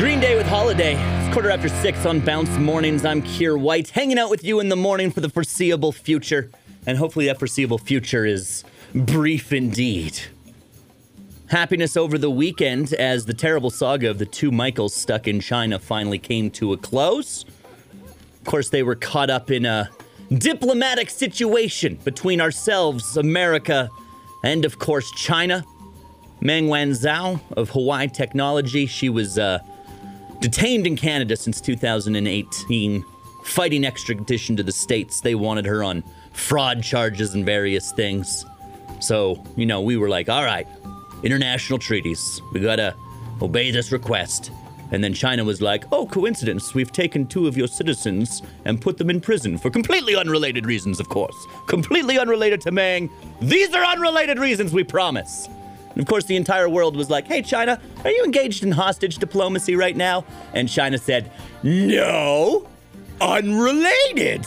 Green Day with Holiday. It's quarter after six on Bounce Mornings. I'm Kier White, hanging out with you in the morning for the foreseeable future. And hopefully, that foreseeable future is brief indeed. Happiness over the weekend as the terrible saga of the two Michaels stuck in China finally came to a close. Of course, they were caught up in a diplomatic situation between ourselves, America, and of course, China. Meng Wanzhou of Huawei Technology, she was uh, detained in Canada since 2018, fighting extradition to the States. They wanted her on fraud charges and various things. So, you know, we were like, all right, international treaties. We gotta obey this request. And then China was like, oh, coincidence, we've taken two of your citizens and put them in prison for completely unrelated reasons, of course. Completely unrelated to Meng. These are unrelated reasons, we promise. And of course, the entire world was like, hey, China, are you engaged in hostage diplomacy right now? And China said, no, unrelated.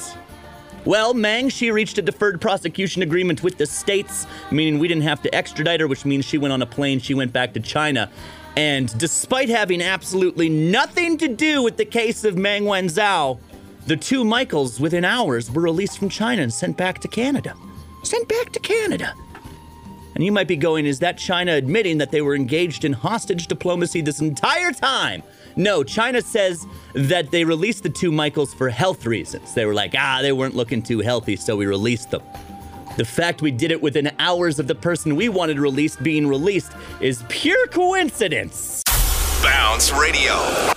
Well, Meng, she reached a deferred prosecution agreement with the states, meaning we didn't have to extradite her, which means she went on a plane, she went back to China. And despite having absolutely nothing to do with the case of Meng Wanzhou, the two Michaels, within hours, were released from China and sent back to Canada. Sent back to Canada. And you might be going, is that China admitting that they were engaged in hostage diplomacy this entire time? No, China says that they released the two Michaels for health reasons. They were like, ah, they weren't looking too healthy, so we released them. The fact we did it within hours of the person we wanted released being released is pure coincidence. Bounce Radio.